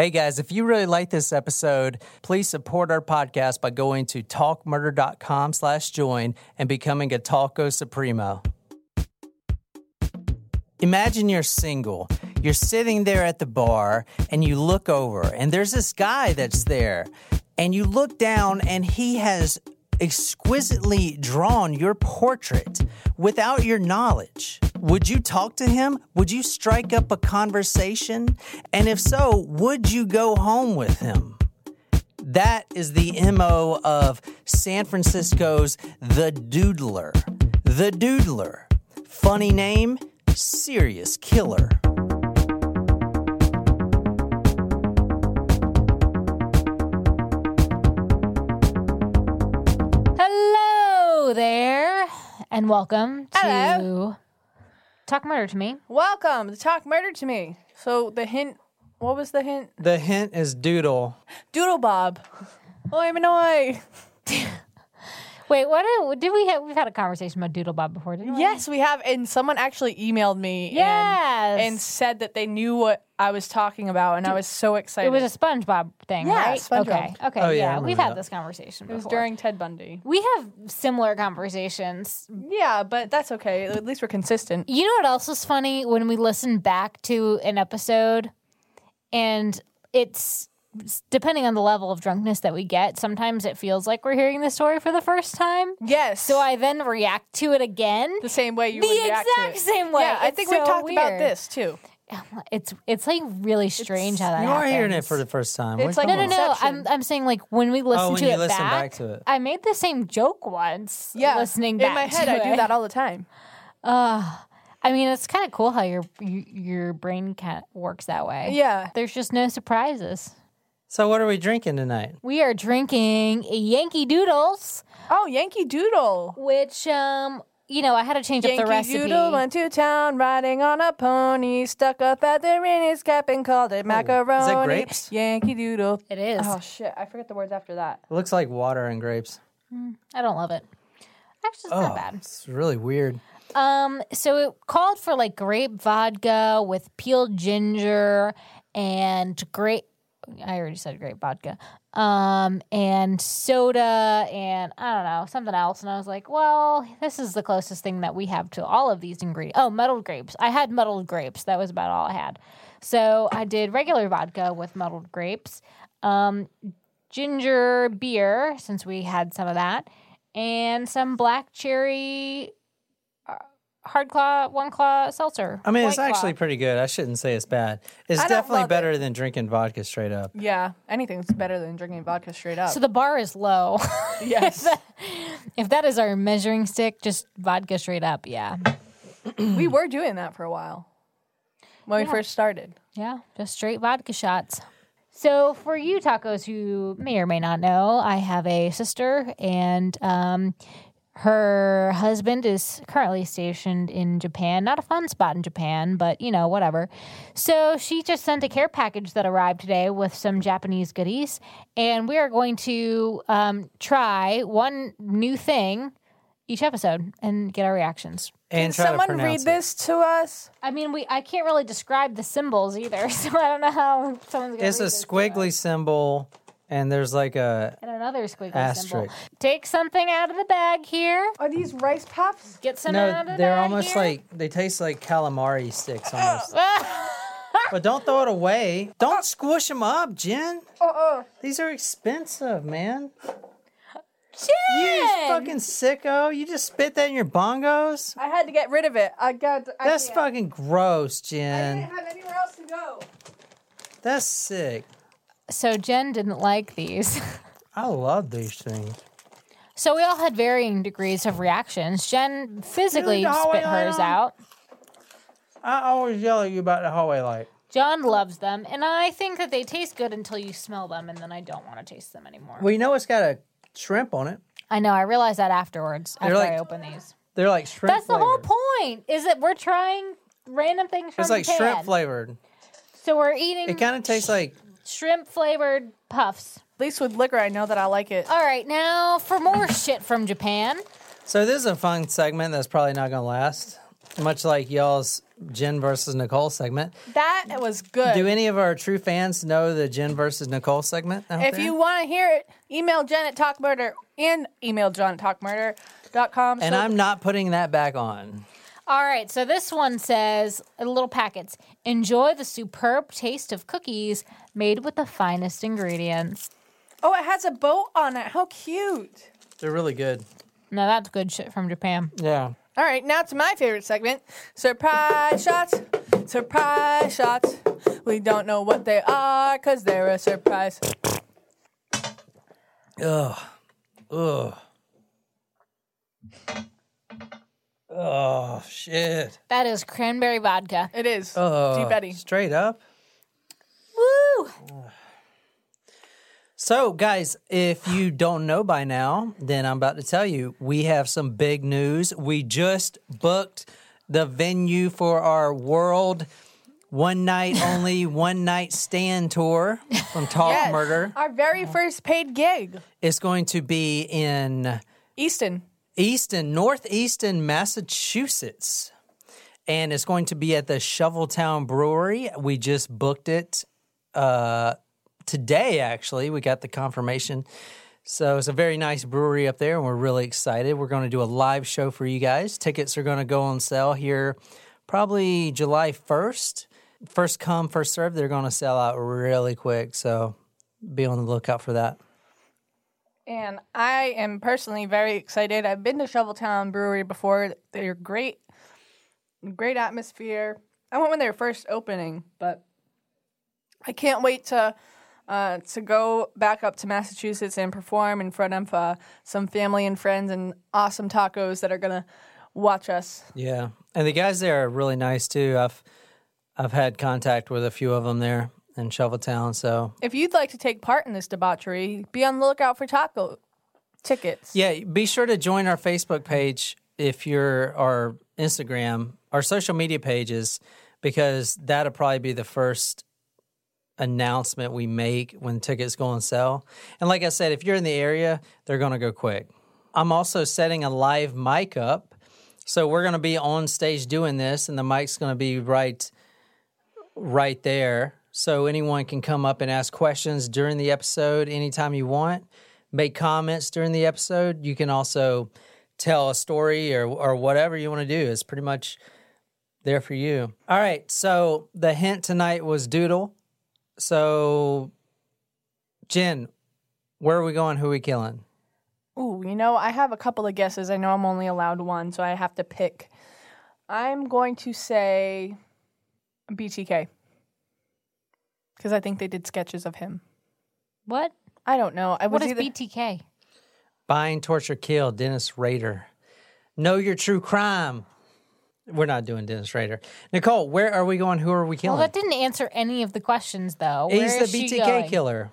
Hey guys, if you really like this episode, please support our podcast by going to talkmurder.com slash join and becoming a Talco Supremo. Imagine you're single. You're sitting there at the bar and you look over and there's this guy that's there. And you look down and he has exquisitely drawn your portrait without your knowledge. Would you talk to him? Would you strike up a conversation? And if so, would you go home with him? That is the MO of San Francisco's The Doodler. The Doodler. Funny name, serious killer. And welcome Hello. to Talk Murder to Me. Welcome to Talk Murder to Me. So the hint, what was the hint? The hint is doodle. Doodle Bob. Oi, Manoy. Wait, what did, did we have? We've had a conversation about Doodle Bob before, didn't we? Yes, we have, and someone actually emailed me Yes. and, and said that they knew what I was talking about, and I was so excited. It was a SpongeBob thing, Yeah, right? SpongeBob. Okay, okay, Oh, yeah, yeah, we've had that. this conversation. It was during Ted Bundy. We have similar conversations. Yeah, but that's okay. At least we're consistent. You know what else was funny when we listen back to an episode, and it's depending on the level of drunkenness that we get. Sometimes it feels like we're hearing the story for the first time. Yes. So I then react to it again. the same way you The would react to exact same way. Yeah, I think so we've talked about this too. It's it's like really strange how that You are hearing it for the first time. It's What like no, no, no. I'm I'm saying like when we listen Oh, when to you it listen back, back to it. I made the same joke once. Yeah, listening back in my head, to I do that all the time. I mean, it's kind of cool how your your brain can works that way. Yeah. There's just no surprises. So what are we drinking tonight? We are drinking Yankee Doodles, Oh, Yankee Doodle. which um you know I had to change Yankee up the recipe. Yankee Doodle went to town riding on a pony, stuck a feather in his cap and called it macaroni. grapes? Yankee Doodle. It is. Oh shit! I forget the words after that. It looks like water and grapes. I don't love it. Actually, it's Oh, not bad. it's really weird. Um, so it called for like grape vodka with peeled ginger and grape. I already said grape vodka. Um, and soda and I don't know something else. And I was like, well, this is the closest thing that we have to all of these ingredients. Oh, muddled grapes. I had muddled grapes. That was about all I had. So I did regular vodka with muddled grapes. Um, ginger beer since we had some of that, and some black cherry hard claw, one claw seltzer. I mean, it's White Claw. actually pretty good. I shouldn't say it's bad. It's I don't definitely love better than drinking vodka straight up. Yeah, anything's better than drinking vodka straight up. So the bar is low. yes, if that is our measuring stick, just vodka straight up. Yeah, we were doing that for a while when we first started. yeah, just straight vodka shots. So for you tacos who may or may not know, I have a sister and um, her husband is currently stationed in Japan. Not a fun spot in Japan, but you know, whatever. So she just sent a care package that arrived today with some Japanese goodies. And we are going to um, try one new thing each episode and get our reactions. And Can someone read it. this to us? I mean, we I can't really describe the symbols either, so I don't know how someone's gonna It's a read this to squiggly us. symbol, and there's like a and another squiggly symbol. Asterisk. Take something out of the bag here. Are these rice puffs? Get some out of no. the They're bag almost here. like they taste like calamari sticks almost. Oh. but don't throw it away. Don't squish them up, Jen. Uh-uh. These are expensive, man. Jen! You fucking sicko. You just spit that in your bongos. I had to get rid of it. I got. I That's can't. fucking gross, Jen. I didn't have anywhere else to go. That's sick. So Jen didn't like these. I love these things. So we all had varying degrees of reactions. Jen physically spit hers on? out. I always yell at you about the hallway light. John loves them, and I think that they taste good until you smell them, and then I don't want to taste them anymore. Well, you know it's got a shrimp on it. I know. I realized that afterwards They're after like- I open these. They're like shrimp. That's the whole point. Is that we're trying random things from It's like shrimp flavored. So we're eating It kind of tastes like shrimp flavored puffs. At least with liquor, I know that I like it. All right, now for more shit from Japan. So this is a fun segment that's probably not going to last. much like y'all's Jen versus Nicole segment. That was good. Do any of our true fans know the Jen versus Nicole segment? out if there? you want to hear it, email Jen at talkmurder and email John at talkmurder.com. and So- I'm not putting that back on. All right, so this one says little packets. Enjoy the superb taste of cookies made with the finest ingredients. Oh, it has a boat on it. How cute. They're really good. Now that's good shit from Japan. Yeah. All right, now to my favorite segment surprise shots. Surprise shots. We don't know what they are because they're a surprise. Ugh. Ugh. Oh shit. That is cranberry vodka. It is. Oh, Deep Eddy. Straight up. Woo! So, guys, if you don't know by now, then I'm about to tell you we have some big news. We just booked the venue for our world one night only, one night stand tour from Talk Yes. Murder. Our very first paid gig. It's going to be in Easton. Easton, Northeastern Massachusetts. And it's going to be at the Shoveltown Brewery. We just booked it uh, today, actually. We got the confirmation. So it's a very nice brewery up there, and we're really excited. We're going to do a live show for you guys. Tickets are going to go on sale here probably July 1st. First come, first serve. They're going to sell out really quick. So be on the lookout for that. And I am personally very excited. I've been to Shoveltown Brewery before. They're great, great atmosphere. I went when they were first opening, but I can't wait to uh, to go back up to Massachusetts and perform in front of uh, some family and friends and awesome tacos that are gonna watch us. Yeah, and the guys there are really nice too. I've I've had contact with a few of them there in Shoveltown. So If you'd like to take part in this debauchery, be on the lookout for taco tickets. yeah, be sure to join our Facebook page if you're our Instagram, our social media pages, because that'll probably be the first announcement we make when tickets go on sale. And like I said, if you're in the area, they're going to go quick. I'm also setting a live mic up. So we're going to be on stage doing this and the mic's going to be right right there. So anyone can come up and ask questions during the episode anytime you want. Make comments during the episode. You can also tell a story or or whatever you want to do. It's pretty much there for you. All right. So the hint tonight was doodle. So Jen, where are we going? Who are we killing? Ooh, you know, I have a couple of guesses. I know I'm only allowed one, so I have to pick. I'm going to say BTK. Because I think they did sketches of him. What? I don't know. I What was is either, BTK? Bind, torture, kill. Dennis Rader. Know your true crime. We're not doing Dennis Rader. Nicole, where are we going? Who are we killing? Well, that didn't answer any of the questions, though. Where He's is the BTK going? killer.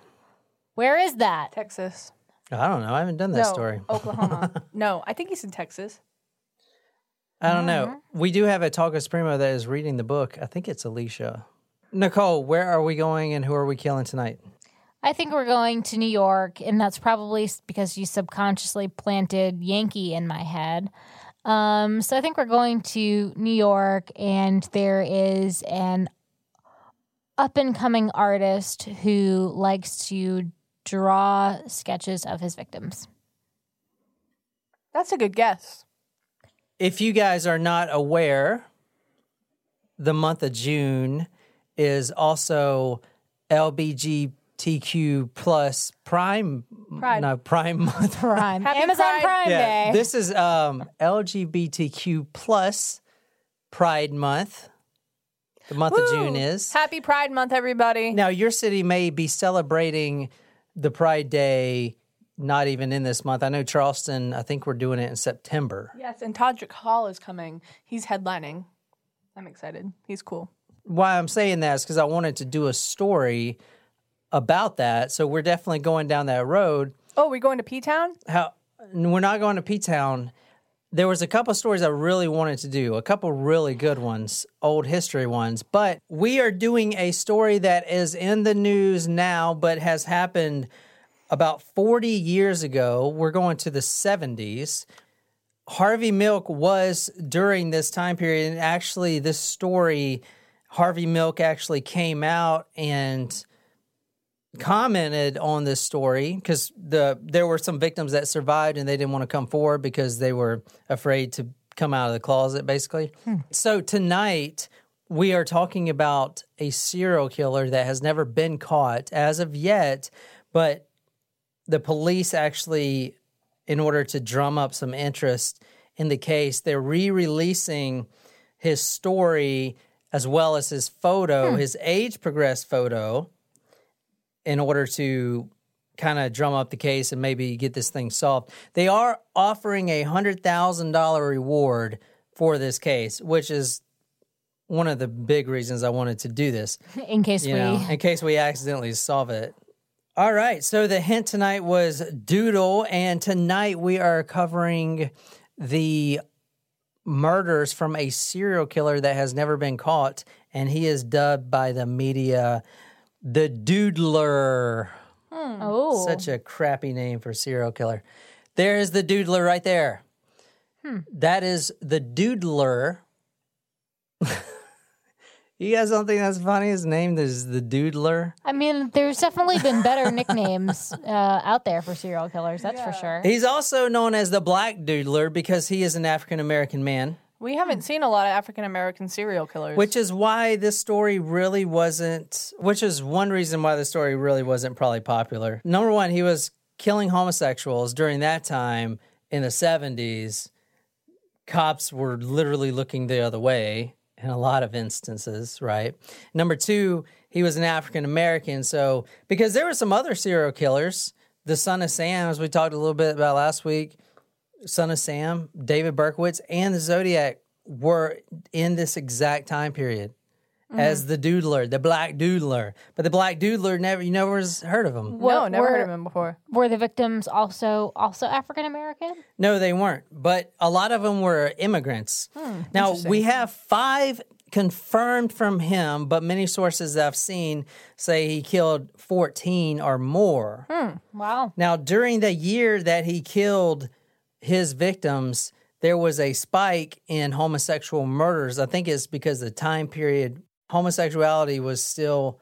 Where is that? Texas. I don't know. I haven't done that no, story. Oklahoma. no, I think he's in Texas. I don't know. Mm-hmm. We do have a Talkers Primo that is reading the book. I think it's Alicia. Nicole, where are we going and who are we killing tonight? I think we're going to New York, and that's probably because you subconsciously planted Yankee in my head. Um, so I think we're going to New York, and there is an up and coming artist who likes to draw sketches of his victims. That's a good guess. If you guys are not aware, the month of June is also LBGTQ plus Prime Pride. no Prime month. Prime. Happy Amazon Pride. Prime Yeah, Day. this is um, LGBTQ plus Pride Month. The month of June is. Happy Pride Month, everybody. Now, your city may be celebrating the Pride Day not even in this month. I know Charleston, I think we're doing it in September. Yes, and Todrick Hall is coming. He's headlining. I'm excited. He's cool. Why I'm saying that is because I wanted to do a story about that. So we're definitely going down that road. Oh, we're going to P Town? How we're not going to P Town. There was a couple stories I really wanted to do, a couple really good ones, old history ones. But we are doing a story that is in the news now, but has happened about 40 years ago. We're going to the 70s. Harvey Milk was during this time period, and actually, this story, Harvey Milk actually came out and commented on this story because the there were some victims that survived and they didn't want to come forward because they were afraid to come out of the closet, basically. Hmm. So tonight we are talking about a serial killer that has never been caught as of yet, but the police actually, in order to drum up some interest in the case, they're re-releasing his story as well as his photo, hmm. his age progressed photo, in order to kind of drum up the case and maybe get this thing solved. They are offering a hundred thousand dollar reward for this case, which is one of the big reasons I wanted to do this In case you we know, in case we accidentally solve it. All right. So the hint tonight was Doodle, and tonight we are covering the murders from a serial killer that has never been caught, and he is dubbed by the media the Doodler. oh Such a crappy name for serial killer. There is the Doodler right there. That is the Doodler. you guys don't think that's funny? His name is the Doodler. I mean, there's definitely been better nicknames uh, out there for serial killers. That's for sure. He's also known as the Black Doodler because he is an African American man, We haven't hmm. seen a lot of African American serial killers. which is why this story really wasn't, which is one reason why the story really wasn't probably popular. Number one, he was killing homosexuals during that time in the 70s. Cops were literally looking the other way in a lot of instances, right? Number two, he was an African American. So, because there were some other serial killers, the son of Sam, as we talked a little bit about last week, Son of Sam, David Berkowitz, and the Zodiac were in this exact time period as mm-hmm. the Doodler, the Black Doodler. But the Black Doodler never, you never heard of him. no, never were- heard of him before. Were the victims also also African American? No, they weren't. But a lot of them were immigrants. Hmm, now, we have five confirmed from him, but many sources that I've seen say he killed 14 or more. Hmm. Wow. Now, during the year that he killed his victims, there was a spike in homosexual murders. I think it's because the time period homosexuality was still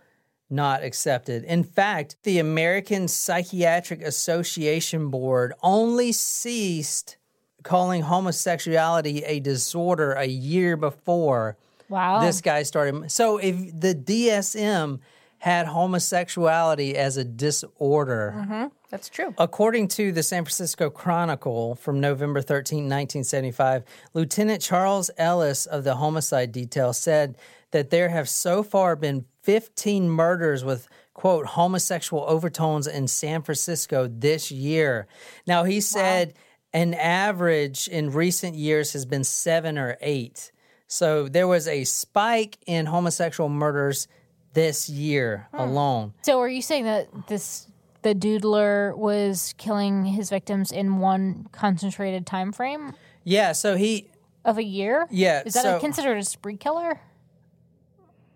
not accepted. In fact, the American Psychiatric Association Board only ceased calling homosexuality a disorder a year before Wow. this guy started. So if the DSM had homosexuality as a disorder, mm-hmm. That's true. According to the San Francisco Chronicle from November 13, 1975, Lieutenant Charles Ellis of the homicide detail said that there have so far been 15 murders with quote homosexual overtones in San Francisco this year. Now he said an average in recent years has been 7 or 8. So there was a spike in homosexual murders this year hmm. alone. so are you saying that this the doodler was killing his victims in one concentrated time frame Yeah, so he of a year? Yeah, Is that so- a, considered a spree killer?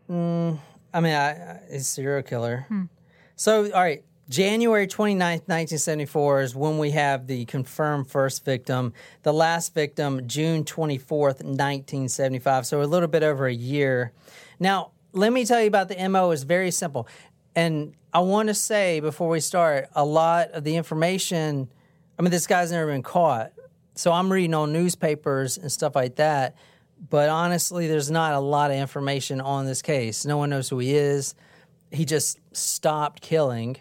Mm, I mean, I, I, he's serial killer. Hmm. So, all right, January 29th, 1974 is when we have the confirmed first victim. The last victim, June 24th, 1975. So, a little bit over a year. Now, let me tell you about the MO. It's very simple. And I want to say before we start, a lot of the information, I mean, this guy's never been caught. So, I'm reading on newspapers and stuff like that but honestly, there's not a lot of information on this case. No one knows who he is. He just stopped killing.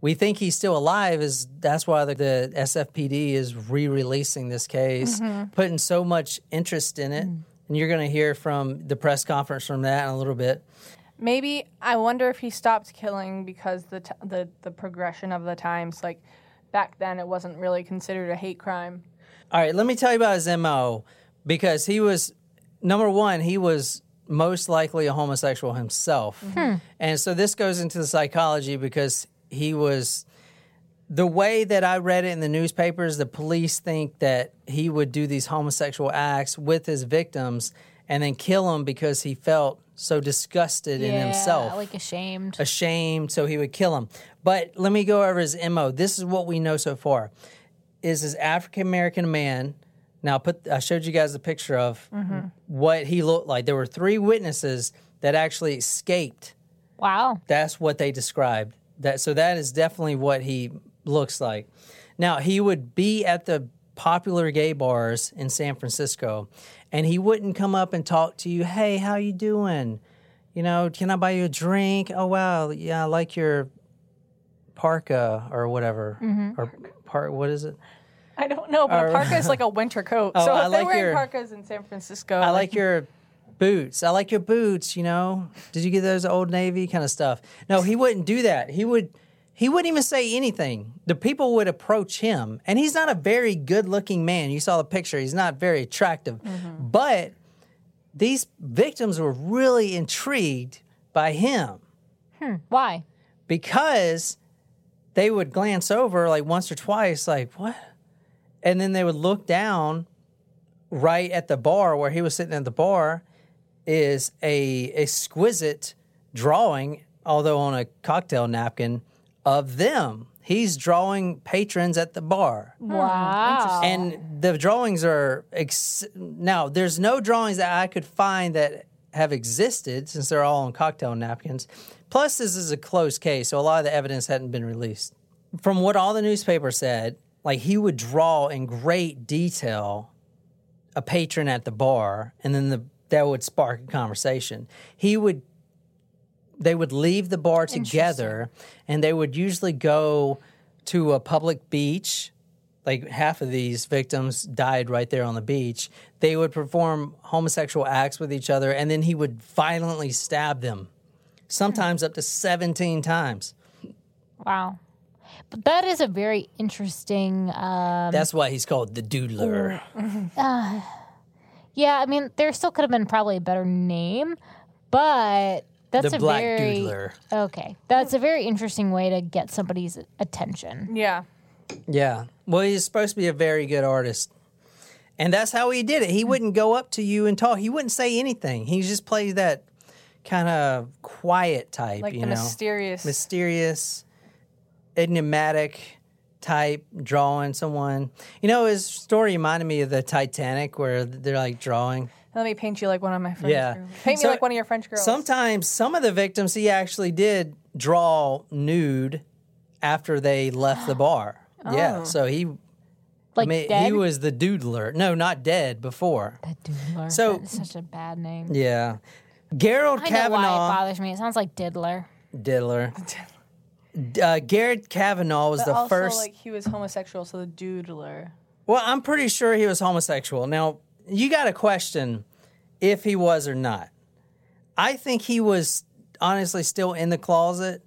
We think he's still alive. Is that's why the, the SFPD is re-releasing this case, mm-hmm. putting so much interest in it. Mm. And you're going to hear from the press conference from that in a little bit. Maybe I wonder if he stopped killing because the t- the the progression of the times, like back then, it wasn't really considered a hate crime. All right, let me tell you about his MO because he was number one, he was most likely a homosexual himself. Hmm. And so this goes into the psychology because he was the way that I read it in the newspapers, the police think that he would do these homosexual acts with his victims and then kill them because he felt so disgusted in himself like ashamed. ashamed, so he would kill him. But let me go over his MO. This is what we know so far. Is his African American man Now, I put I showed you guys a picture of mm-hmm. what he looked like. There were three witnesses that actually escaped. Wow. That's what they described. That so that is definitely what he looks like. Now he would be at the popular gay bars in San Francisco, and he wouldn't come up and talk to you. Hey, how you doing? You know, can I buy you a drink? Oh wow, yeah, I like your parka or whatever mm-hmm. or part What is it? I don't know, but Or- a parka is like a winter coat. Oh, so I if they're like wearing your- parkas in San Francisco, I like your boots. I like your boots, you know. Did you get those old navy kind of stuff? No, he wouldn't do that. He would he wouldn't even say anything. The people would approach him, and he's not a very good-looking man. You saw the picture. He's not very attractive. Mm-hmm. But these victims were really intrigued by him hmm, Why? because they would glance over like once or twice, like, what? And then they would look down right at the bar where he was sitting at the bar is a exquisite drawing, although on a cocktail napkin, of them. He's drawing patrons at the bar. Hmm, wow. And the drawings are ex- now. There's no drawings that I could find that have existed since they're all on cocktail napkins. Plus, this is a closed case, so a lot of the evidence hadn't been released. From what all the newspapers said, like he would draw in great detail a patron at the bar, and then the that would spark a conversation. He would they would leave the bar together and they would usually go to a public beach. Like half of these victims died right there on the beach. They would perform homosexual acts with each other and then he would violently stab them sometimes up to 17 times. Wow. But that is a very interesting. Um, that's why he's called the doodler. Uh, yeah, I mean, there still could have been probably a better name, but that's the a black very doodler okay. That's a very interesting way to get somebody's attention. yeah. Yeah. Well, he's supposed to be a very good artist. And that's how he did it. He wouldn't go up to you and talk. He wouldn't say anything. He just plays that kind of quiet type, Like you the know. mysterious. Mysterious, enigmatic type drawing someone. You know, his story reminded me of the Titanic where they're like drawing. Let me paint you like one of my French Yeah. girls. Paint So- me like one of your French girls. Sometimes some of the victims he actually did draw nude after they left the bar. Yeah. Oh. So he Like I mean, dead. he was the doodler. No, not dead before. That doodler. So- That is such a bad name. Yeah. Gerald I know why it bothers me. It sounds like diddler. diddler. Uh, Garrett Kavanaugh was but the also, first. like he was homosexual, so the doodler. well, I'm pretty sure he was homosexual. Now, you got to question if he was or not. I think he was honestly still in the closet.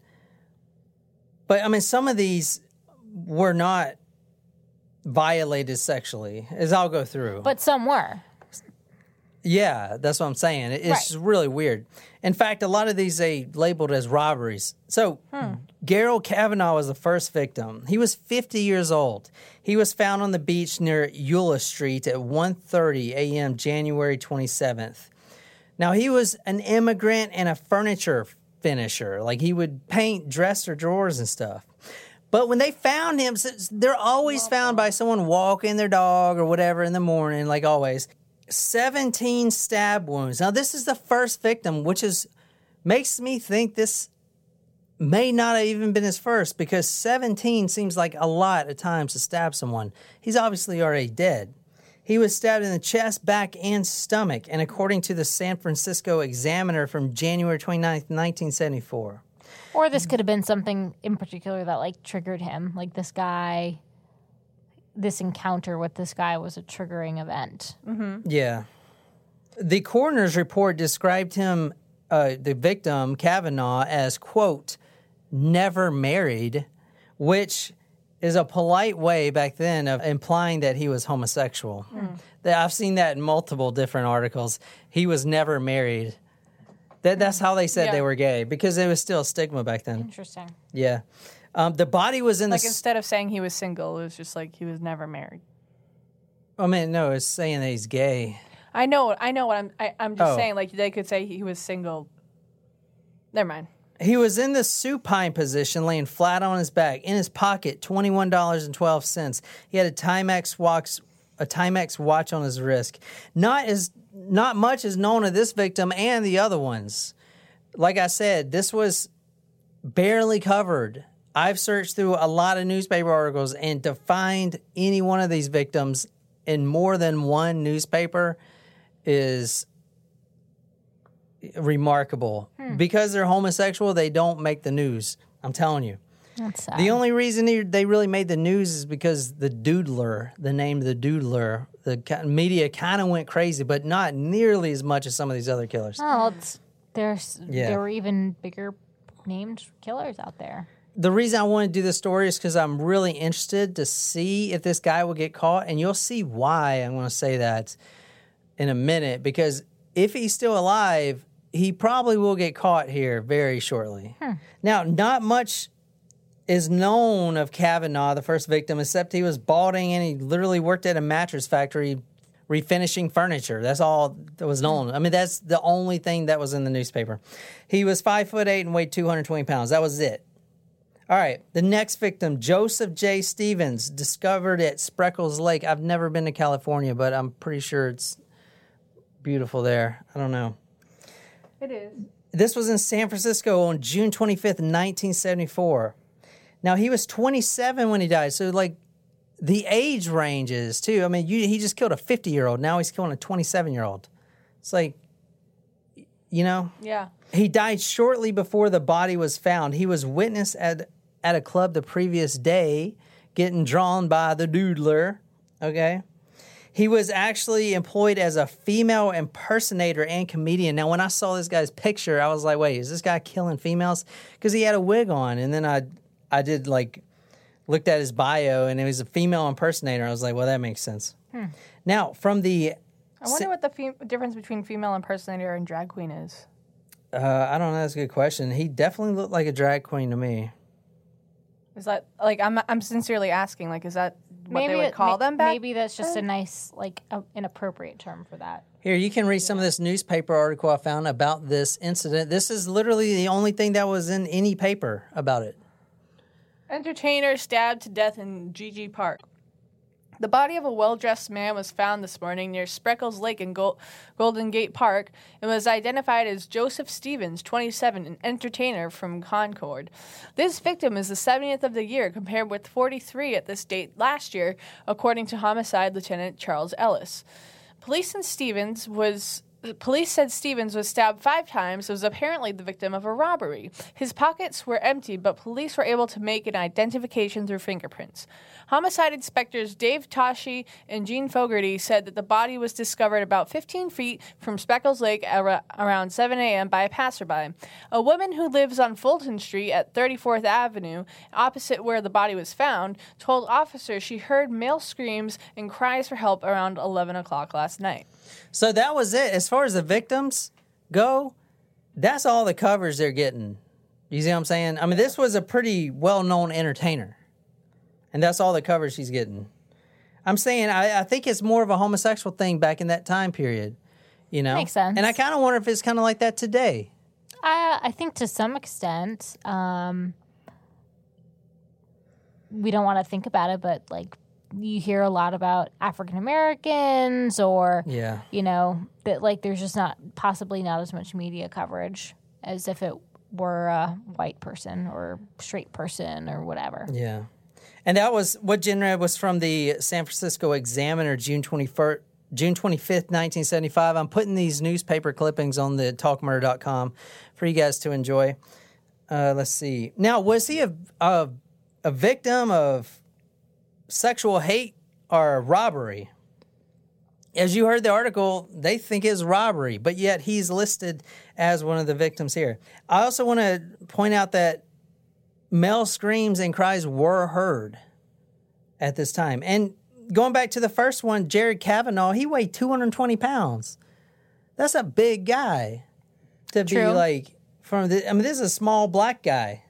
But I mean, some of these were not violated sexually, as I'll go through. But some were. Yeah, that's what I'm saying. It- It's really weird. In fact, a lot of these they labeled as robberies. So, hmm. Gerald Cavanagh was the first victim. He was 50 years old. He was found on the beach near Ulloa Street at 1:30 a.m. January 27th. Now, he was an immigrant and a furniture finisher. Like he would paint dresser drawers and stuff. But when they found him, they're always found by someone walking their dog or whatever in the morning, like always. 17 stab wounds. Now, this is the first victim, which is makes me think this may not have even been his first because 17 seems like a lot of times to stab someone. He's obviously already dead. He was stabbed in the chest, back, and stomach, and according to the San Francisco Examiner from January 29th, 1974. Or this could have been something in particular that like triggered him. Like this guy, this encounter with this guy was a triggering event. Yeah. The coroner's report described him, uh, the victim, Cavanagh, as, quote, never married, which is a polite way back then of implying that he was homosexual. That I've seen that in multiple different articles. He was never married. That, that's how they said Yeah. they were gay because there was still a stigma back then. Interesting. Yeah. Um, the body was in Like the. s- instead of saying he was single, it was just like he was never married. I mean, no, it's saying that he's gay. I know, I know what I'm. I, I'm just Oh. saying, like they could say he was single. Never mind. He was in the supine position, laying flat on his back. In his pocket, twenty-one dollars and twelve cents. He had a Timex watch, a Timex watch on his wrist. Not as not much is known of this victim and the other ones. Like I said, this was barely covered. I've searched through a lot of newspaper articles, and to find any one of these victims in more than one newspaper is remarkable. Hmm. Because they're homosexual, they don't make the news. I'm telling you. The only reason they- they really made the news is because the Doodler, the name of the Doodler, the media kind of went crazy, but not nearly as much as some of these other killers. oh, it's, there's Yeah. there were even bigger named killers out there. The reason I want to do this story is because I'm really interested to see if this guy will get caught, and you'll see why I'm going to say that in a minute. Because if he's still alive, he probably will get caught here very shortly. Now, not much is known of Cavanagh, the first victim, except he was balding and he literally worked at a mattress factory refinishing furniture. That's all that was known. I mean, that's the only thing that was in the newspaper. He was five foot eight and weighed 220 pounds. That was it. All right, the next victim, Joseph J. Stevens, discovered at Spreckels Lake. I've never been to California, but I'm pretty sure it's beautiful there. I don't know. It is. This was in San Francisco on June 25th, 1974. Now, he was 27 when he died, so like the age ranges too. I mean, you, he just killed a 50 year old. Now he's killing a 27 year old. It's like, you know, Yeah. he died shortly before the body was found. He was witness at at a club the previous day, getting drawn by the doodler. Okay. He was actually employed as a female impersonator and comedian. Now, when I saw this guy's picture, I was like, "Wait, is this guy killing females?" Because he had a wig on, and then I, I did like, looked at his bio, and it was a female impersonator. I was like, "Well, that makes sense." Now, from the, I wonder what the fe- difference between female impersonator and drag queen is. uh, I don't know, that's a good question. He definitely looked like a drag queen to me. Is that like I'm I'm sincerely asking like is that what they would call may- them back? Maybe that's just a nice, like, a, an appropriate term for that. Here, you can read some of this newspaper article I found about this incident. This is literally the only thing that was in any paper about it. Entertainer stabbed to death in GG Park. The body of a well dressed man was found this morning near Spreckels Lake in Gol- Golden Gate Park and was identified as Joseph Stevens, 27, an entertainer from Concord. This victim is the 70th of the year, compared with 43 at this date last year, according to Homicide Lieutenant Charles Ellis. Police and Stevens was police said Stevens was stabbed five times and was apparently the victim of a robbery. His pockets were empty, but police were able to make an identification through fingerprints. Homicide inspectors Dave Toschi and Gene Fogarty said that the body was discovered about 15 feet from Speckles Lake ar- around 7 a.m. by a passerby. A woman who lives on Fulton Street at 34th Avenue, opposite where the body was found, told officers she heard male screams and cries for help around 11 o'clock last night. So that was it. As far as the victims go, that's all the covers they're getting. You see what I'm saying? I mean, this was a pretty well known entertainer. And that's all the covers she's getting. I'm saying I, I think it's more of a homosexual thing back in that time period. You know? Makes sense. And I kind of wonder if it's kind of like that today. I I think to some extent, um, we don't want to think about it, but like you hear a lot about African Americans or Yeah. you know that like there's just not possibly not as much media coverage as if it were a white person or straight person or whatever. Yeah. And that was what Jen read was from the San Francisco Examiner, June 21st. June 25th, 1975. I'm putting these newspaper clippings on the talkmurder.com for you guys to enjoy. Uh, let's see. Now, was he a, a, a victim of sexual hate or robbery? As you heard the article, they think it's robbery, but yet he's listed as one of the victims here. I also want to point out that male screams and cries were heard at this time. And going back to the first one, Jared Kavanaugh, he weighed 220 pounds. That's a big guy to be like from the. I mean, this is a small black guy.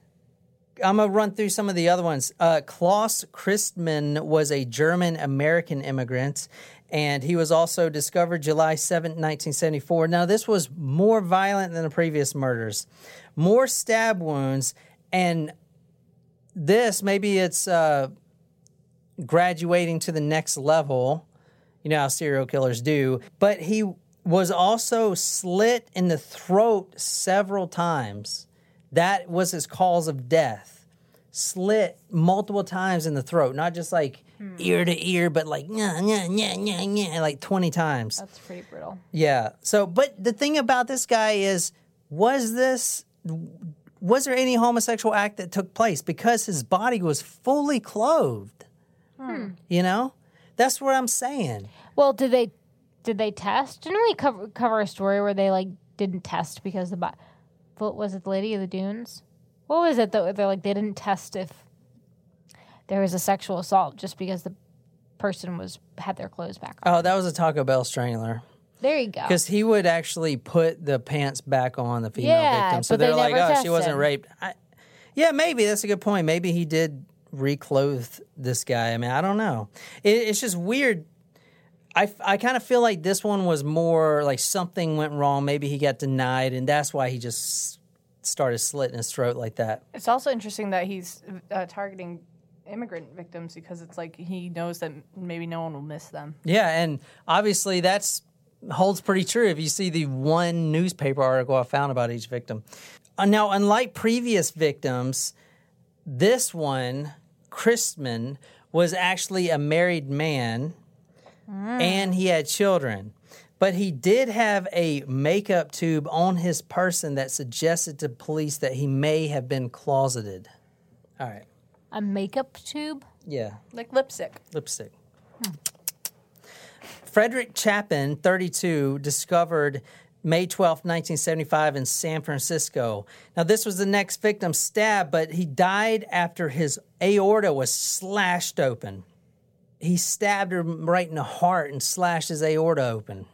I'm gonna run through some of the other ones. Uh, Klaus Christmann was a German American immigrant, and he was also discovered July 7, 1974. Now, this was more violent than the previous murders, more stab wounds, and this maybe it's uh, graduating to the next level. You know how serial killers do. But he was also slit in the throat several times. That was his cause of death. Slit multiple times in the throat, not just like hmm. ear to ear, but like yeah, yeah, yeah, yeah, yeah, like 20 times. That's pretty brutal. Yeah. So, but the thing about this guy is, was this, was there any homosexual act that took place? Because his body was fully clothed. Hmm. You know? That's what I'm saying. Well, did they did they test? Didn't we cover cover a story where they like didn't test because the bo- what was it, the Lady of the Dunes? What was it that they're like they didn't test if there was a sexual assault just because the person was had their clothes back on. Oh, that was a Taco Bell strangler. There you go. Because he would actually put the pants back on the female Yeah, victim. So but they they're like, oh, she wasn't tested. raped. I, yeah, maybe. That's a good point. Maybe he did reclothe this guy. I mean, I don't know. It, it's just weird. I, I kind of feel like this one was more like something went wrong. Maybe he got denied, and that's why he just started slitting his throat like that. It's also interesting that he's uh, targeting immigrant victims because it's like he knows that maybe no one will miss them. Yeah, and obviously that's holds pretty true if you see the one newspaper article I found about each victim. Uh, now, unlike previous victims, this one, Christmann, was actually a married man and he had children. But he did have a makeup tube on his person that suggested to police that he may have been closeted. All right. a makeup tube. Yeah. Like lipstick. lipstick. Frederick Chapin, 32, discovered May 12, 1975, in San Francisco. Now, this was the next victim stabbed, but he died after his aorta was slashed open. He stabbed her right in the heart and slashed his aorta open.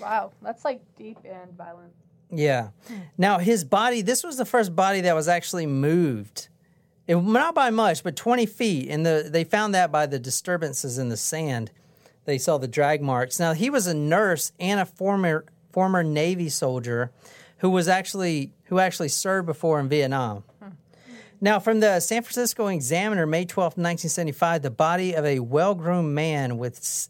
Wow, that's like deep and violent. Yeah. Now his body. This was the first body that was actually moved. It, not by much, but twenty feet, and the they found that by the disturbances in the sand. They saw the drag marks. Now he was a nurse and a former former Navy soldier, who was actually who actually served before in Vietnam. Now, from the San Francisco Examiner, May 12, 1975, the body of a well groomed man with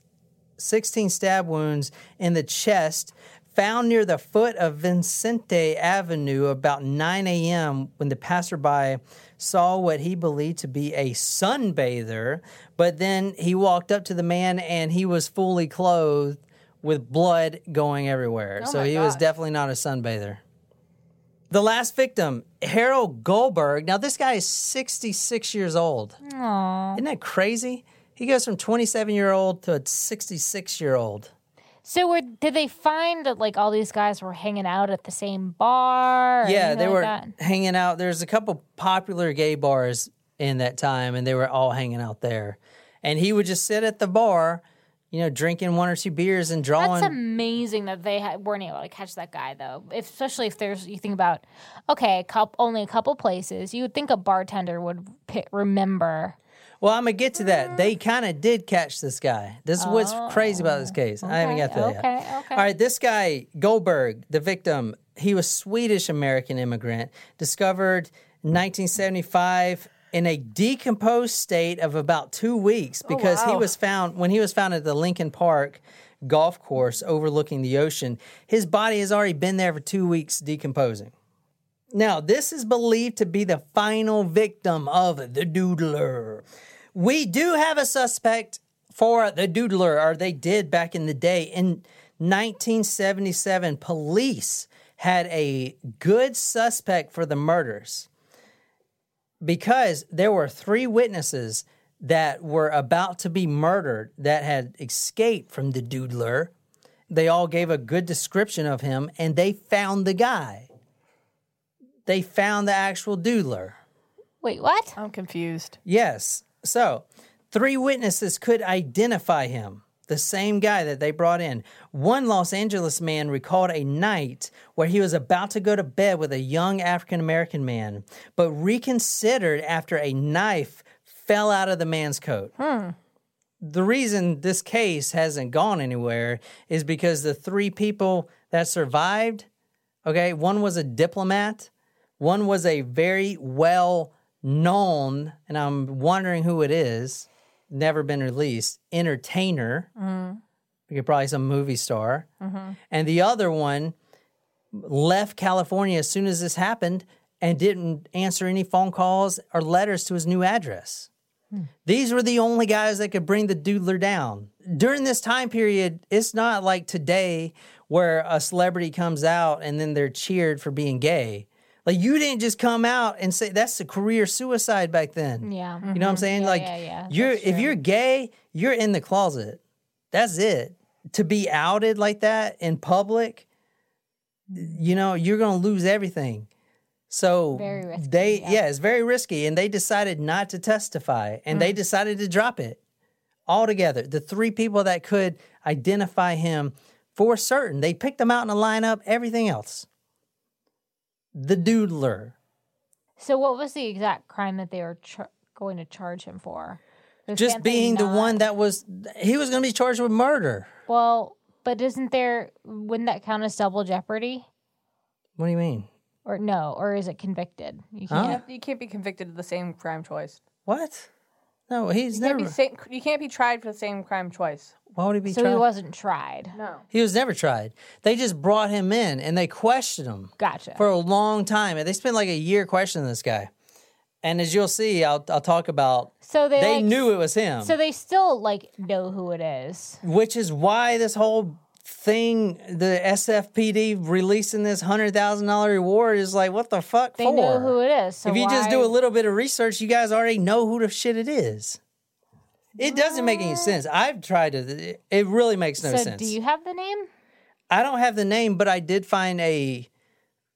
16 stab wounds in the chest found near the foot of Vincente Avenue about 9 a.m. when the passerby saw what he believed to be a sunbather. But then he walked up to the man and he was fully clothed with blood going everywhere. Oh so my he was definitely not a sunbather. The last victim, Harold Goldberg. Now, this guy is 66 years old. Aww. Isn't that crazy? He goes from 27 year old to a 66 year old. So, were, did they find that like all these guys were hanging out at the same bar? Yeah, they like were that? hanging out. There's a couple popular gay bars in that time, and they were all hanging out there. And he would just sit at the bar, you know, drinking one or two beers and drawing. That's amazing that they ha- weren't able to catch that guy though. If, especially if there's you think about okay, a coup only a couple places. You would think a bartender would pi remember. well, I'm gonna get to that. They kind of did catch this guy. This is what's oh, crazy about this case. I haven't got to that yet. Oh, Okay, okay. All right, this guy Goldberg, the victim, he was Swedish American immigrant, discovered 1975 in a decomposed state of about two weeks oh, because he wow. was found when he was found at the Lincoln Park golf course overlooking the ocean. His body has already been there for two weeks decomposing. Now, this is believed to be the final victim of the doodler. We do have a suspect for the doodler, or they did back in the day. In 1977, police had a good suspect for the murders because there were three witnesses that were about to be murdered that had escaped from the doodler. They all gave a good description of him and they found the guy. They found the actual doodler. Wait, what? I'm confused. Yes. So, three witnesses could identify him, the same guy that they brought in. One Los Angeles man recalled a night where he was about to go to bed with a young African American man, but reconsidered after a knife fell out of the man's coat. Hmm. The reason this case hasn't gone anywhere is because the three people that survived, okay, one was a diplomat, one was a very well known, and I'm wondering who it is, never been released, entertainer. Mm-hmm. Okay, probably some movie star. Mm-hmm. And the other one left California as soon as this happened and didn't answer any phone calls or letters to his new address. Hmm. These were the only guys that could bring the doodler down. During this time period, it's not like today where a celebrity comes out and then they're cheered for being gay. Like you didn't just come out and say that's a career suicide back then. Yeah. You know what I'm mm-hmm. saying? Yeah, like yeah, yeah. you're That's if true. you're gay, you're in the closet. That's it. To be outed like that in public, you know, you're going to lose everything. So Very risky, they yeah. yeah. it's very risky and they decided not to testify and they mm. decided to drop it altogether. The three people that could identify him for certain, they picked them out in a lineup, everything else. The doodler. So, what was the exact crime that they were char- going to charge him for? There's Just can't being the not- one that was he was going to be charged with murder. Well, but isn't there? Wouldn't that count as double jeopardy? What do you mean? Or no? Or is it convicted? You can't. You can't be convicted of the same crime twice. What? No, he's You can't, never. be sa- you can't be tried for the same crime twice. Why would he be So tried? he wasn't tried. No. He was never tried. They just brought him in and they questioned him Gotcha. for a long time. And they spent like a year questioning this guy. And as you'll see, I'll, I'll talk about. so they They like, knew it was him, So they still like know who it is. which is why this whole thing, the SFPD releasing this hundred thousand dollar reward is like, what the fuck They for? know who it is. So if you just do a little bit of research, you guys already know who the shit it is. It doesn't make any sense. I've tried to. It really makes no so sense. do you have the name? I don't have the name, but I did find a.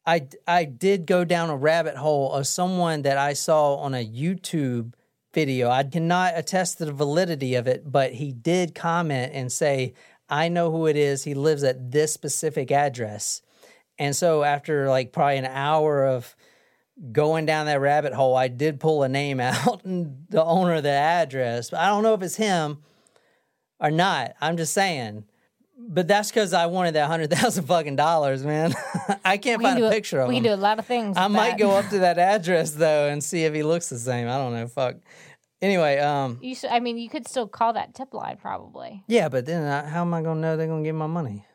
I I did go down a rabbit hole of someone that I saw on a YouTube video. I cannot attest to the validity of it, but he did comment and say, "I know who it is. He lives at this specific address." And so after like probably an hour of going down that rabbit hole, I did pull a name out and the owner of the address. But I don't know if it's him or not. I'm just saying. But that's because I wanted that hundred thousand fucking dollars, man. I can't We find do a picture of We him. We do a lot of things. I might that. go up to that address though and see if he looks the same. I don't know. Fuck. Anyway, um, You should, I mean, you could still call that tip line probably. yeah, but then I, how am I gonna know they're gonna give my money?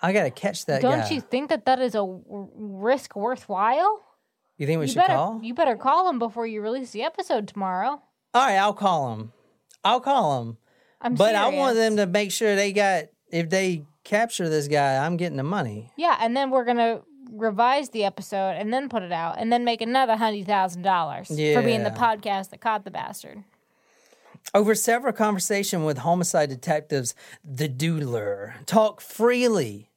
I gotta catch that Don't guy. you think that that is a w- risk worthwhile? You think we you should better call? you better call him before you release the episode tomorrow. All right, I'll call them. I'll call them. I'm But I want serious. them to make sure they got if they capture this guy, I'm getting the money. Yeah, and then we're gonna revise the episode and then put it out and then make another hundred thousand dollars for being the podcast that caught the bastard. Over several conversation with homicide detectives, the doodler talked freely,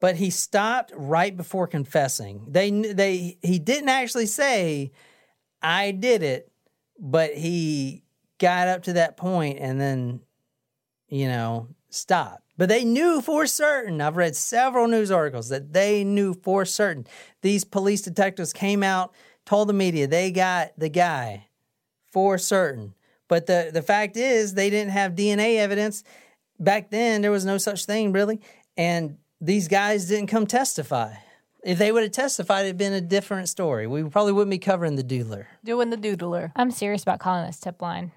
but he stopped right before confessing. They they he didn't actually say I did it, but he got up to that point and then you know, stopped. But they knew for certain. I've read several news articles that they knew for certain. These police detectives came out, told the media they got the guy for certain. But the, the fact is, they didn't have DNA evidence. Back then, there was no such thing, really. And these guys didn't come testify. If they would have testified, it'd been a different story. We probably wouldn't be covering the doodler. Doing the doodler. I'm serious about calling this tip line.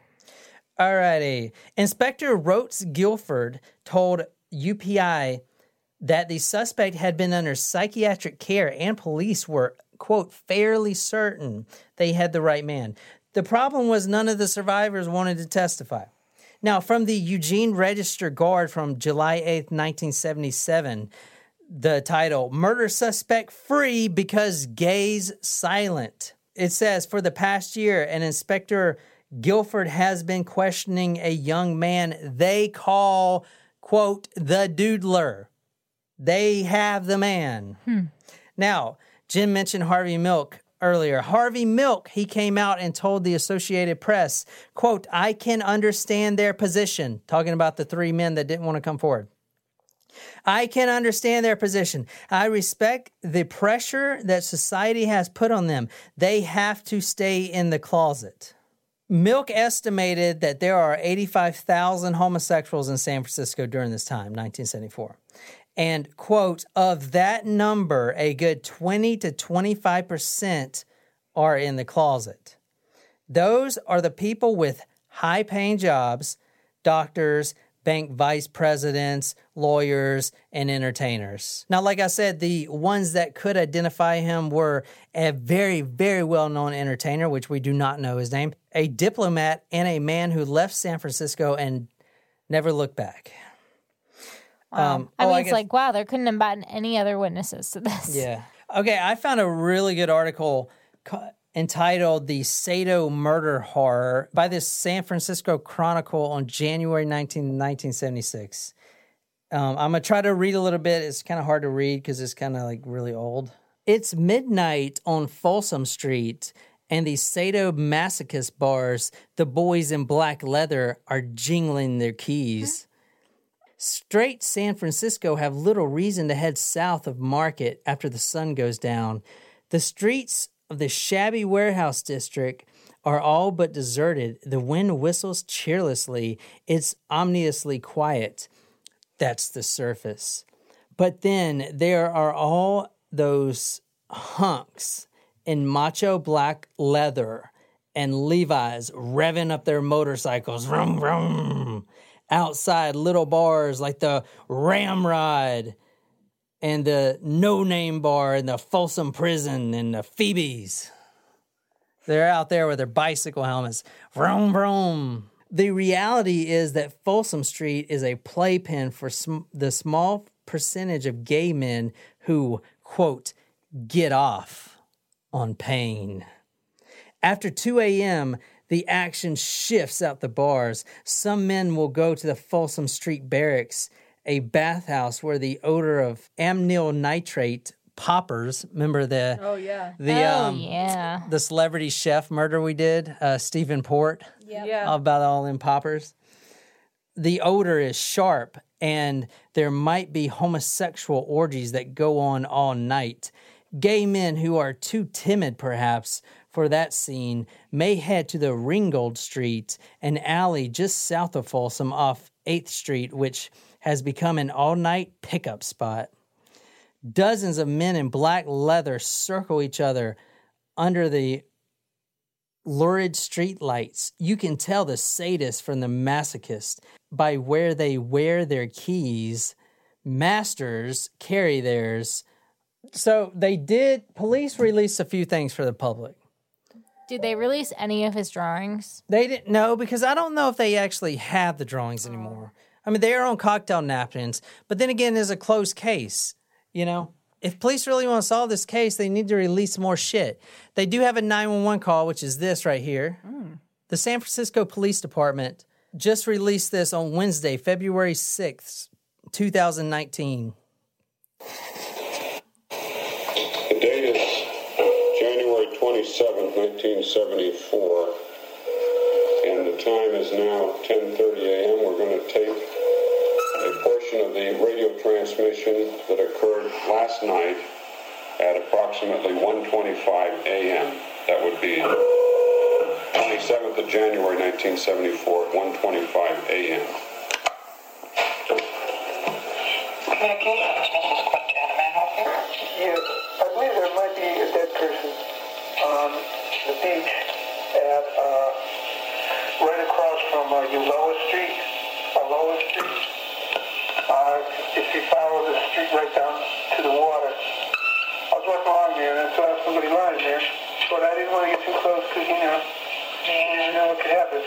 Alrighty. Inspector Rotea Gilford told UPI that the suspect had been under psychiatric care and police were, quote, fairly certain they had the right man. The problem was none of the survivors wanted to testify. Now, from the Eugene Register Guard from July 8th, 1977, the title Murder Suspect Free Because Gays Silent. It says for the past year, an inspector Gilford has been questioning a young man they call, quote, the doodler. They have the man. Hmm. Now, Jim mentioned Harvey Milk earlier. Harvey Milk, he came out and told the Associated Press, quote, I can understand their position, talking about the three men that didn't want to come forward. I can understand their position. I respect the pressure that society has put on them. They have to stay in the closet. Milk estimated that there are 85,000 homosexuals in San Francisco during this time, 1974. And, quote, of that number, a good 20 to 25% are in the closet. Those are the people with high paying jobs, doctors, bank vice presidents, lawyers, and entertainers. Now, like I said, the ones that could identify him were a very, very well known entertainer, which we do not know his name, a diplomat, and a man who left San Francisco and never looked back. Um, I oh, mean, it's guess- like, wow, there couldn't have been any other witnesses to this. yeah. Okay, I found a really good article entitled The Sado Murder Horror by the San Francisco Chronicle on January 19, 1976. Um, I'm going to try to read a little bit. It's kind of hard to read because it's kind of like really old. It's midnight on Folsom Street, and the Sado masochist bars, the boys in black leather, are jingling their keys. Straight San Francisco have little reason to head south of Market after the sun goes down. The streets of the shabby warehouse district are all but deserted. The wind whistles cheerlessly. It's ominously quiet. That's the surface. But then there are all those hunks in macho black leather and Levi's revving up their motorcycles. Vroom, vroom. Outside little bars like the Ramrod and the No Name Bar and the Folsom Prison and the Febe's. They're out there with their bicycle helmets. Vroom, vroom. The reality is that Folsom Street is a playpen for sm- the small percentage of gay men who, quote, get off on pain. After 2 a.m., the action shifts out the bars. Some men will go to the Folsom Street Barracks, a bathhouse where the odor of amyl nitrate poppers. Remember the Oh yeah. the Oh, um yeah. the celebrity chef murder we did, uh, Stephen Port, Yeah. about all them poppers. The odor is sharp, and there might be homosexual orgies that go on all night. Gay men who are too timid, perhaps, for that scene may head to the Ringold Street, an alley just south of Folsom off 8th Street, which has become an all night pickup spot. Dozens of men in black leather circle each other under the lurid streetlights. You can tell the sadist from the masochist by where they wear their keys. Masters carry theirs. So they did, police released a few things for the public. Did they release any of his drawings? They didn't know because I don't know if they actually have the drawings anymore. I mean, they are on cocktail napkins, but then again, it's a closed case. You know, if police really want to solve this case, they need to release more shit. They do have a 911 call, which is this right here. Mm. The San Francisco Police Department just released this on Wednesday, February 6th, 2019. The date is January 27th, 1974, and the time is now 10:30 a.m. We're going to tape a portion of the radio transmission that occurred last night at approximately 1:25 a.m. That would be 27th of January 1974 at 1:25 a.m. Communications, Mrs. Quintana, may I help you? Yes, I believe there might be a dead person on the beach at, uh, right across from, uh, Ulloa Street, Ulloa Street. Uh, if you follow the street right down to the water. I was walking along there and I saw somebody lying there, but I didn't want to get too close because, you know, you never know what could happen.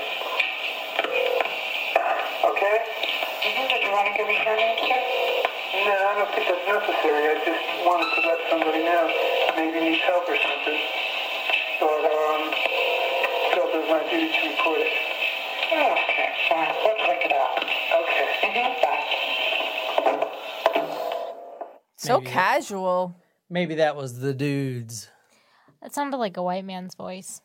Okay? Mm-hmm. Did you want to give me your name, sir? No, I don't think that's necessary. I just wanted to let somebody know maybe needs help or something. But um, felt it was my duty to report it. Okay, fine. Let's check it out. Okay. Mm-hmm. Bye. So Maybe. casual. Maybe that was the dudes. That sounded like a white man's voice.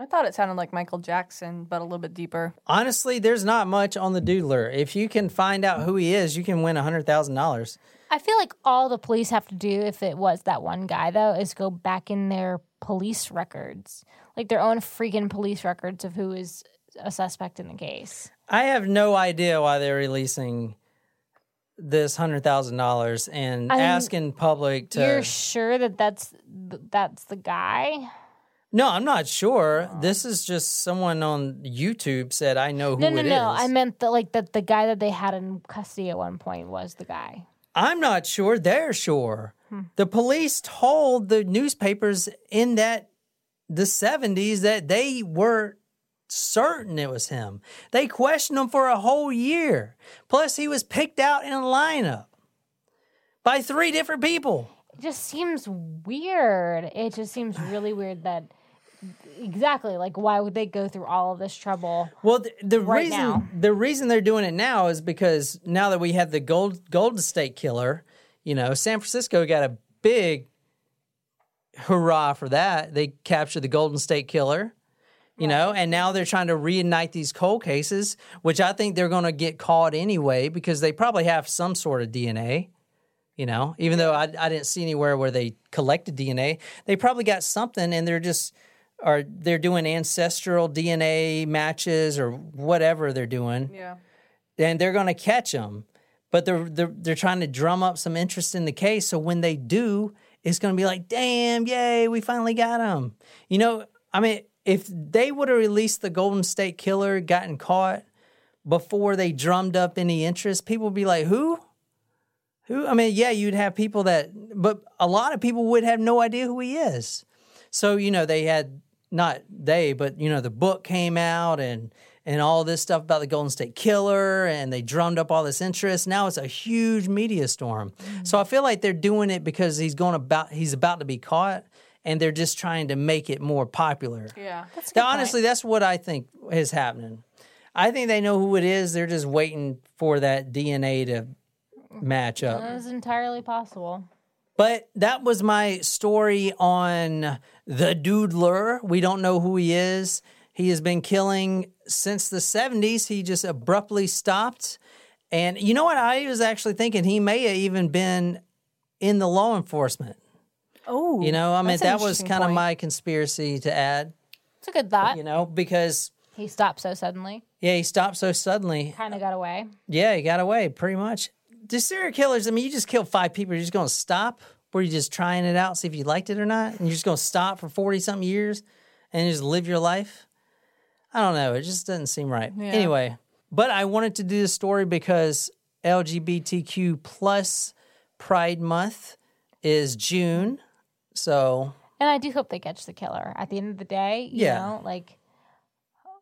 I thought it sounded like Michael Jackson, but a little bit deeper. Honestly, there's not much on the doodler. If you can find out who he is, you can win $100,000. I feel like all the police have to do if it was that one guy though is go back in their police records, like their own freaking police records of who is a suspect in the case. I have no idea why they're releasing this hundred thousand dollars and I'm- asking public to. You're sure that that's that's the guy? No, I'm not sure. This is just someone on YouTube said I know who No, no, it no. is." I meant that like that the guy that they had in custody at one point was the guy. I'm not sure. They're sure. Hmm. The police told the newspapers in that the 70s that they were certain it was him. They questioned him for a whole year. Plus, he was picked out in a lineup by three different people. It just seems weird. It just seems really weird that exactly like why would they go through all of this trouble? Well, the, the Right reason now. the reason they're doing it now is because now that we have the gold Golden State Killer, you know, San Francisco got a big hurrah for that. They captured the Golden State Killer, you know, and now they're trying to reignite these cold cases, which I think they're going to get caught anyway because they probably have some sort of DNA. You know, even though I, I didn't see anywhere where they collected DNA, they probably got something, and they're just or they're doing ancestral DNA matches or whatever they're doing, Yeah. and they're going to catch them. But they're, they're they're trying to drum up some interest in the case, so when they do, it's going to be like, damn, yay, we finally got them You know, I mean, if they would have released the Golden State Killer, gotten caught before they drummed up any interest, people would be like, who? Who? I mean, yeah, you'd have people that, but a lot of people would have no idea who he is. So you know, they had not they, but you know, the book came out and and all this stuff about the Golden State Killer, and they drummed up all this interest. Now it's a huge media storm. Mm-hmm. So I feel like they're doing it because he's going about he's about to be caught, and they're just trying to make it more popular. Yeah. That's a good Now, point. honestly, that's what I think is happening. I think they know who it is. They're just waiting for that DNA to match up. That is entirely possible. But that was my story on the Doodler. We don't know who he is. He has been killing since the 70s. He just abruptly stopped. And you know what? I was actually thinking he may have even been in the law enforcement. Oh. You know, I mean, that was kind of my conspiracy to add, It's a good thought. you know, because, He stopped so suddenly. yeah, he stopped so suddenly. Kind of got away. Yeah, he got away pretty much. The serial killers, I mean, you just killed five people. You're just going to stop? Were you just trying it out, see if you liked it or not? And you're just going to stop for 40 something years and just live your life? I don't know. It just doesn't seem right. Anyway, but I wanted to do this story because LGBTQ plus Pride Month is June. So And I do hope they catch the killer at the end of the day. You Yeah. know, like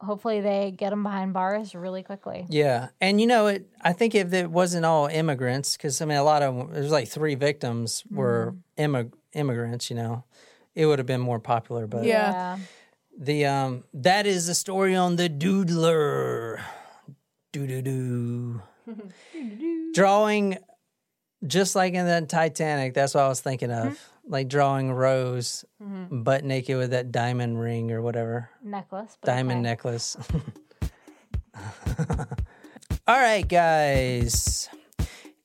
hopefully they get him behind bars really quickly. Yeah, and you know, it. I think if it wasn't all immigrants, because I mean, a lot of them, there's like three victims were immig- immigrants. You know, it would have been more popular. But Yeah. the um, that is the story on the Doodler. Doo doo doo. Drawing, just like in the Titanic. That's what I was thinking of. Like drawing Rose mm-hmm. butt naked with that diamond ring or whatever Necklace. Diamond okay. necklace. All right, guys.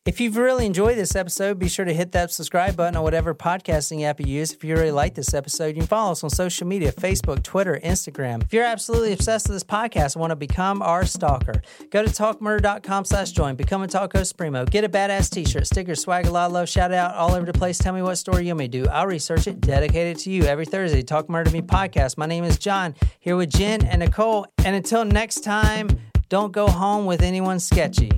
If you've really enjoyed this episode, be sure to hit that subscribe button on whatever podcasting app you use. If you really like this episode, you can follow us on social media Facebook, Twitter, Instagram. If you're absolutely obsessed with this podcast and want to become our stalker, go to talkmurder.com slash join. Become a Talk Host Primo. Get a badass t-shirt, sticker, swag, a lot of love, shout out all over the place. Tell me what story you may do. I'll research it, dedicate it to you every Thursday. Talk Murder Me podcast. My name is John, here with Jen and Nicole. And until next time, don't go home with anyone sketchy.